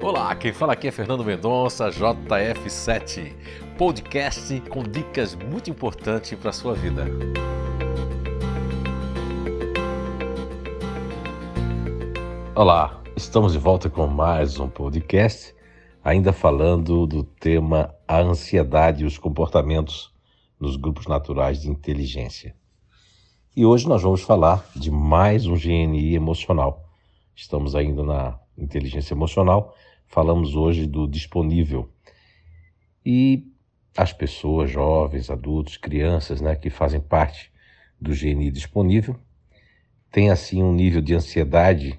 Olá, quem fala aqui é Fernando Mendonça, JF7, podcast com dicas muito importantes para a sua vida. Olá, estamos de volta com mais um podcast, ainda falando do tema a ansiedade e os comportamentos nos grupos naturais de inteligência. E hoje nós vamos falar de mais um GNI emocional. Estamos ainda na inteligência emocional, falamos hoje do disponível. E as pessoas, jovens, adultos, crianças, né, que fazem parte do GNI disponível, têm assim um nível de ansiedade,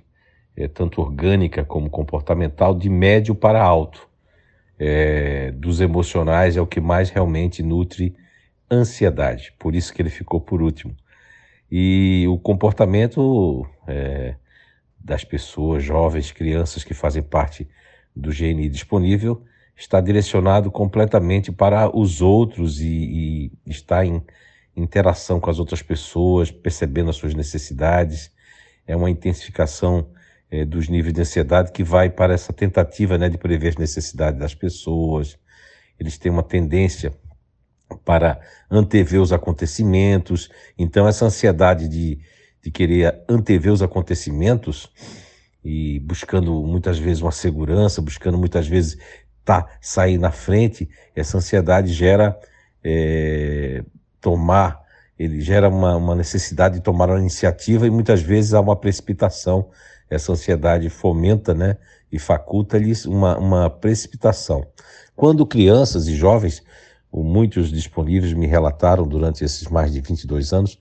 é, tanto orgânica como comportamental, de médio para alto. É, dos emocionais é o que mais realmente nutre ansiedade, por isso que ele ficou por último. E o comportamento é, das pessoas, jovens, crianças que fazem parte do GNI disponível, está direcionado completamente para os outros e, e está em interação com as outras pessoas, percebendo as suas necessidades. É uma intensificação é, dos níveis de ansiedade que vai para essa tentativa né, de prever as necessidades das pessoas. Eles têm uma tendência para antever os acontecimentos. Então, essa ansiedade de, de querer antever os acontecimentos e buscando muitas vezes uma segurança, buscando muitas vezes tá, sair na frente, essa ansiedade gera é, tomar, ele gera uma, uma necessidade de tomar uma iniciativa e muitas vezes há uma precipitação. Essa ansiedade fomenta né, e faculta-lhes uma, uma precipitação. Quando crianças e jovens muitos disponíveis me relataram durante esses mais de 22 anos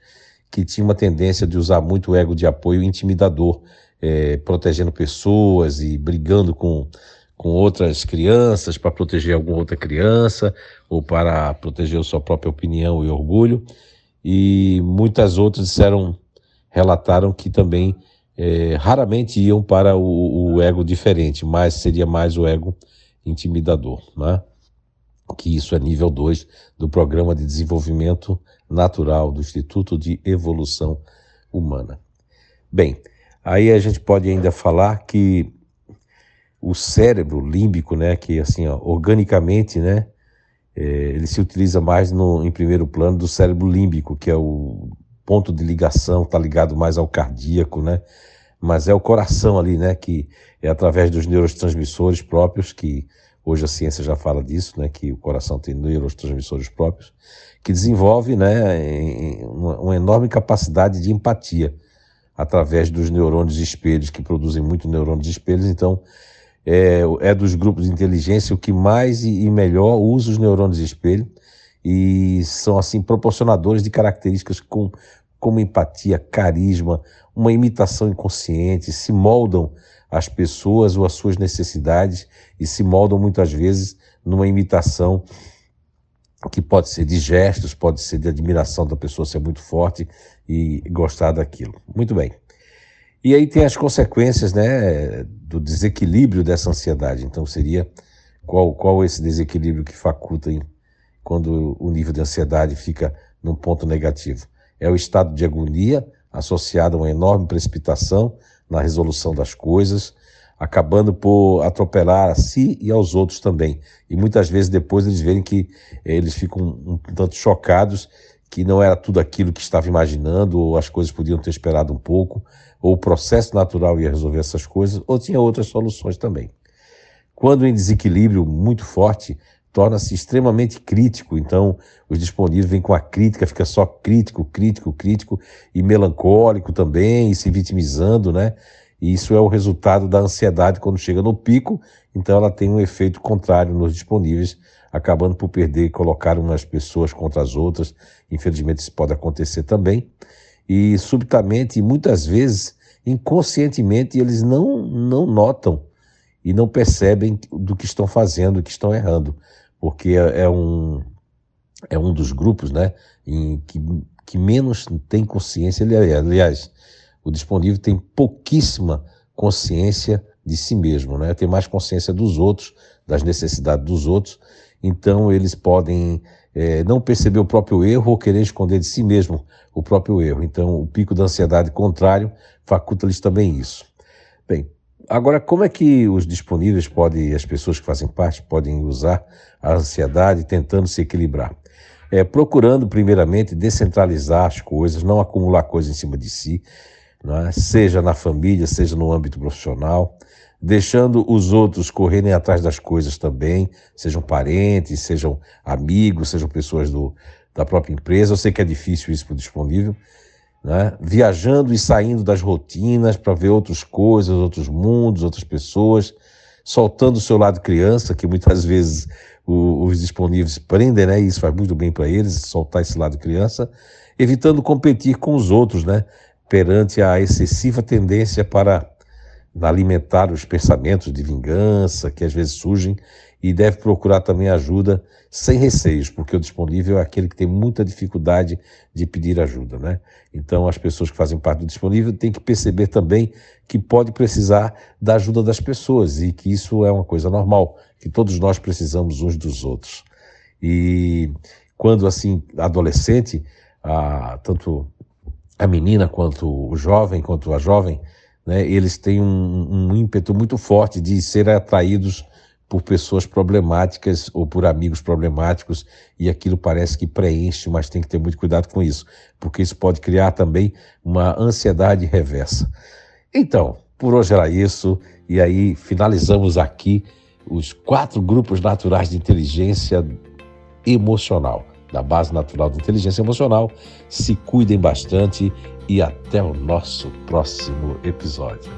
que tinha uma tendência de usar muito o ego de apoio intimidador, é, protegendo pessoas e brigando com, com outras crianças para proteger alguma outra criança ou para proteger a sua própria opinião e orgulho. E muitas outras disseram, relataram que também é, raramente iam para o, o ego diferente, mas seria mais o ego intimidador, né? que isso é nível 2 do Programa de Desenvolvimento Natural do Instituto de Evolução Humana. Bem, aí a gente pode ainda falar que o cérebro límbico, né, que assim, ó, organicamente, né, é, ele se utiliza mais no, em primeiro plano do cérebro límbico, que é o ponto de ligação, está ligado mais ao cardíaco, né, mas é o coração ali, né, que é através dos neurotransmissores próprios que Hoje a ciência já fala disso, né, que o coração tem neurotransmissores próprios, que desenvolve né, uma enorme capacidade de empatia através dos neurônios espelhos, que produzem muito neurônios espelhos. Então, é, é dos grupos de inteligência o que mais e melhor usa os neurônios espelho e são, assim, proporcionadores de características com, como empatia, carisma, uma imitação inconsciente, se moldam as pessoas ou as suas necessidades e se moldam muitas vezes numa imitação que pode ser de gestos, pode ser de admiração da pessoa ser muito forte e gostar daquilo. Muito bem. E aí tem as consequências né, do desequilíbrio dessa ansiedade. Então seria qual, qual esse desequilíbrio que faculta em, quando o nível de ansiedade fica num ponto negativo? É o estado de agonia associado a uma enorme precipitação na resolução das coisas, acabando por atropelar a si e aos outros também. E muitas vezes depois eles veem que eles ficam um tanto chocados que não era tudo aquilo que estava imaginando, ou as coisas podiam ter esperado um pouco, ou o processo natural ia resolver essas coisas, ou tinha outras soluções também. Quando em desequilíbrio muito forte, torna-se extremamente crítico. Então, os disponíveis vêm com a crítica, fica só crítico, crítico, crítico e melancólico também, e se vitimizando, né? E isso é o resultado da ansiedade quando chega no pico, então ela tem um efeito contrário nos disponíveis, acabando por perder e colocar umas pessoas contra as outras. Infelizmente, isso pode acontecer também. E subitamente, muitas vezes, inconscientemente, eles não, não notam e não percebem do que estão fazendo, do que estão errando, porque é, é um, é um dos grupos né, em que, que menos tem consciência. Aliás, o disponível tem pouquíssima consciência de si mesmo, né? tem mais consciência dos outros, das necessidades dos outros, então eles podem é, não perceber o próprio erro ou querer esconder de si mesmo o próprio erro. Então, o pico da ansiedade contrário faculta-lhes também isso. Bem, agora como é que os disponíveis podem, as pessoas que fazem parte, podem usar a ansiedade tentando se equilibrar? É, procurando, primeiramente, descentralizar as coisas, não acumular coisas em cima de si, é? seja na família, seja no âmbito profissional, deixando os outros correrem atrás das coisas também, sejam parentes, sejam amigos, sejam pessoas do, da própria empresa. Eu sei que é difícil isso para o disponível, né? viajando e saindo das rotinas para ver outras coisas, outros mundos, outras pessoas, soltando o seu lado criança, que muitas vezes o, os disponíveis prendem, né? E isso faz muito bem para eles, soltar esse lado criança, evitando competir com os outros, né? Perante a excessiva tendência para alimentar os pensamentos de vingança que às vezes surgem e deve procurar também ajuda sem receios, porque o disponível é aquele que tem muita dificuldade de pedir ajuda, né? Então as pessoas que fazem parte do disponível têm que perceber também que pode precisar da ajuda das pessoas e que isso é uma coisa normal, que todos nós precisamos uns dos outros. E quando assim adolescente, a, tanto a menina quanto o jovem, quanto a jovem, né, eles têm um, um ímpeto muito forte de serem atraídos por pessoas problemáticas ou por amigos problemáticos e aquilo parece que preenche, mas tem que ter muito cuidado com isso, porque isso pode criar também uma ansiedade reversa. Então, por hoje era isso, e aí finalizamos aqui os quatro grupos naturais de inteligência emocional, da base natural de inteligência emocional. Se cuidem bastante e até o nosso próximo episódio.